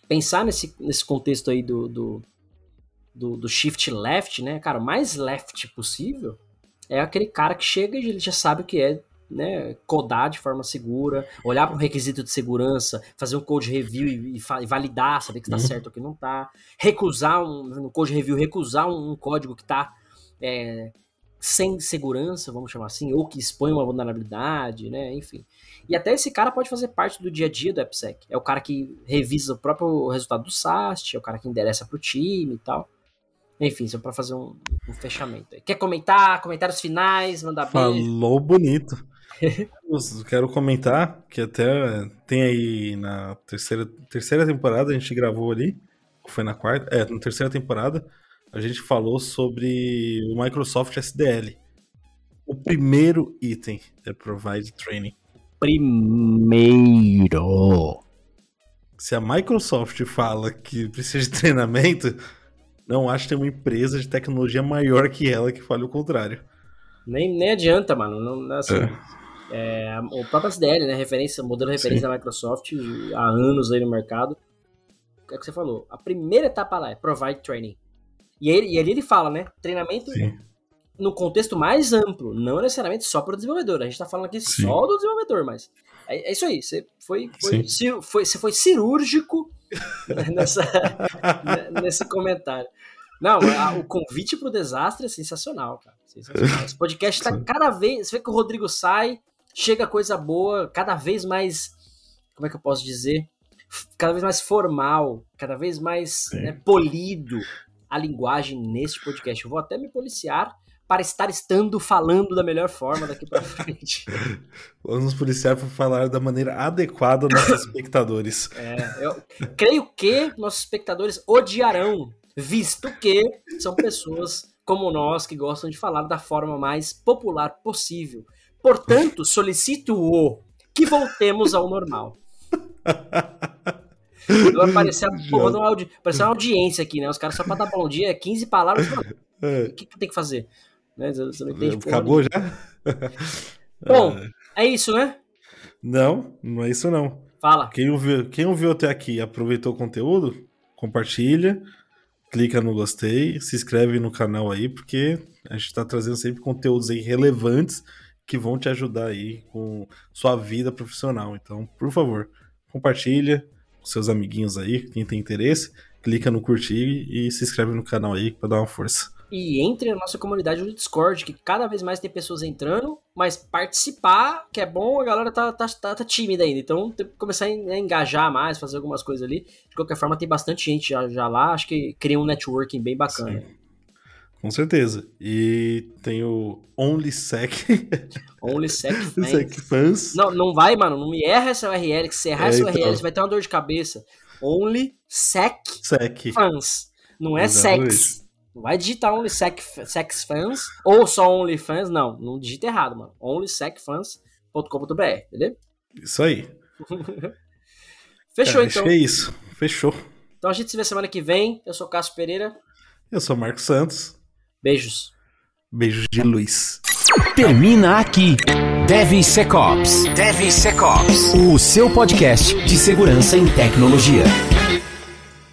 [SPEAKER 4] pensar nesse, nesse contexto aí do, do, do, do shift left, né? Cara, o mais left possível é aquele cara que chega e ele já sabe o que é né, codar de forma segura, olhar para um requisito de segurança, fazer um code review e, e validar, saber que está
[SPEAKER 5] Uhum.
[SPEAKER 4] certo ou que não está, recusar um, no code review, recusar um, um código que está sem segurança, vamos chamar assim, ou que expõe uma vulnerabilidade, né, enfim. E até esse cara pode fazer parte do dia a dia do AppSec. É o cara que revisa o próprio resultado do SAST, é o cara que endereça para o time e tal. Enfim, só para fazer um, um fechamento. Quer comentar? Comentários finais? Mandar beijo?
[SPEAKER 5] Falou bonito. Eu quero comentar que até tem aí na terceira, terceira temporada, a gente gravou ali, foi na quarta? É, na terceira temporada, a gente falou sobre o Microsoft SDL. O primeiro item é Provide Training.
[SPEAKER 4] Primeiro.
[SPEAKER 5] Se a Microsoft fala que precisa de treinamento, não acho que tem uma empresa de tecnologia maior que ela que fale o contrário.
[SPEAKER 4] Nem, nem adianta, mano. Não, não, assim, é, o próprio SDL, né? Referência, modelo referência
[SPEAKER 5] Sim.
[SPEAKER 4] da Microsoft há anos aí no mercado. É o que você falou. A primeira etapa lá é provide training. E, ele, e ali ele fala, né? Treinamento
[SPEAKER 5] Sim.
[SPEAKER 4] no contexto mais amplo, não necessariamente só para o desenvolvedor. A gente tá falando aqui
[SPEAKER 5] Sim.
[SPEAKER 4] só do desenvolvedor, mas é, é isso aí. Você foi, foi,
[SPEAKER 5] Sim.
[SPEAKER 4] ci- foi- você foi cirúrgico *laughs* nessa, nesse comentário. Não, a- o convite pro desastre é sensacional, cara. Sensacional. Esse podcast tá cada vez. Você vê que o Rodrigo sai, chega coisa boa, cada vez mais. Como é que eu posso dizer? Cada vez mais formal, cada vez mais né, polido a linguagem neste podcast. Eu vou até me policiar para estar estando falando da melhor forma daqui para *laughs* frente.
[SPEAKER 5] Vamos nos policiar para falar da maneira adequada aos nossos *laughs* espectadores.
[SPEAKER 4] É, eu creio que nossos espectadores odiarão, visto que são pessoas como nós que gostam de falar da forma mais popular possível. Portanto, solicito-o que voltemos ao normal. Vai parecer, porra, uma, audi uma audiência aqui, né? Os caras só pra dar bom dia, 15 palavras.
[SPEAKER 5] É.
[SPEAKER 4] O que, que tem que fazer? Né? Você não entende,
[SPEAKER 5] Acabou
[SPEAKER 4] porra,
[SPEAKER 5] já? *laughs*
[SPEAKER 4] Bom, *laughs* é isso, né?
[SPEAKER 5] Não, não é isso não.
[SPEAKER 4] Fala.
[SPEAKER 5] Quem ouviu, quem ouviu até aqui aproveitou o conteúdo, compartilha, clica no gostei, se inscreve no canal aí, porque a gente tá trazendo sempre conteúdos aí relevantes que vão te ajudar aí com sua vida profissional. Então, por favor, compartilha com seus amiguinhos aí, quem tem interesse, clica no curtir e se inscreve no canal aí para dar uma força.
[SPEAKER 4] E entre na nossa comunidade no Discord, que cada vez mais tem pessoas entrando, mas participar, que é bom, a galera tá, tá, tá, tá tímida ainda. Então tem que começar a engajar mais, fazer algumas coisas ali. De qualquer forma, tem bastante gente já, já lá, acho que cria um networking bem bacana.
[SPEAKER 5] Sim. Com certeza. E tem o OnlySec. *laughs*
[SPEAKER 4] OnlySec fans.
[SPEAKER 5] Fans.
[SPEAKER 4] Não, não vai, mano. Não me erra essa URL, que se errar
[SPEAKER 5] É,
[SPEAKER 4] essa
[SPEAKER 5] então.
[SPEAKER 4] URL, você vai ter uma dor de cabeça. OnlySec
[SPEAKER 5] Sec.
[SPEAKER 4] fans. Não é
[SPEAKER 5] Exatamente.
[SPEAKER 4] sex. Não vai digitar OnlySec sex fans ou só OnlyFans, não. Não digita errado, mano. OnlySecFans.com.br, entendeu?
[SPEAKER 5] Isso aí. *laughs*
[SPEAKER 4] Fechou,
[SPEAKER 5] Cara,
[SPEAKER 4] então.
[SPEAKER 5] É isso. Fechou.
[SPEAKER 4] Então a gente se vê semana que vem. Eu sou o Cássio Pereira.
[SPEAKER 5] Eu sou o Marcos Santos.
[SPEAKER 4] Beijos.
[SPEAKER 5] Beijos de luz.
[SPEAKER 1] Termina aqui. DevSecOps. DevSecOps. O seu podcast de segurança em tecnologia.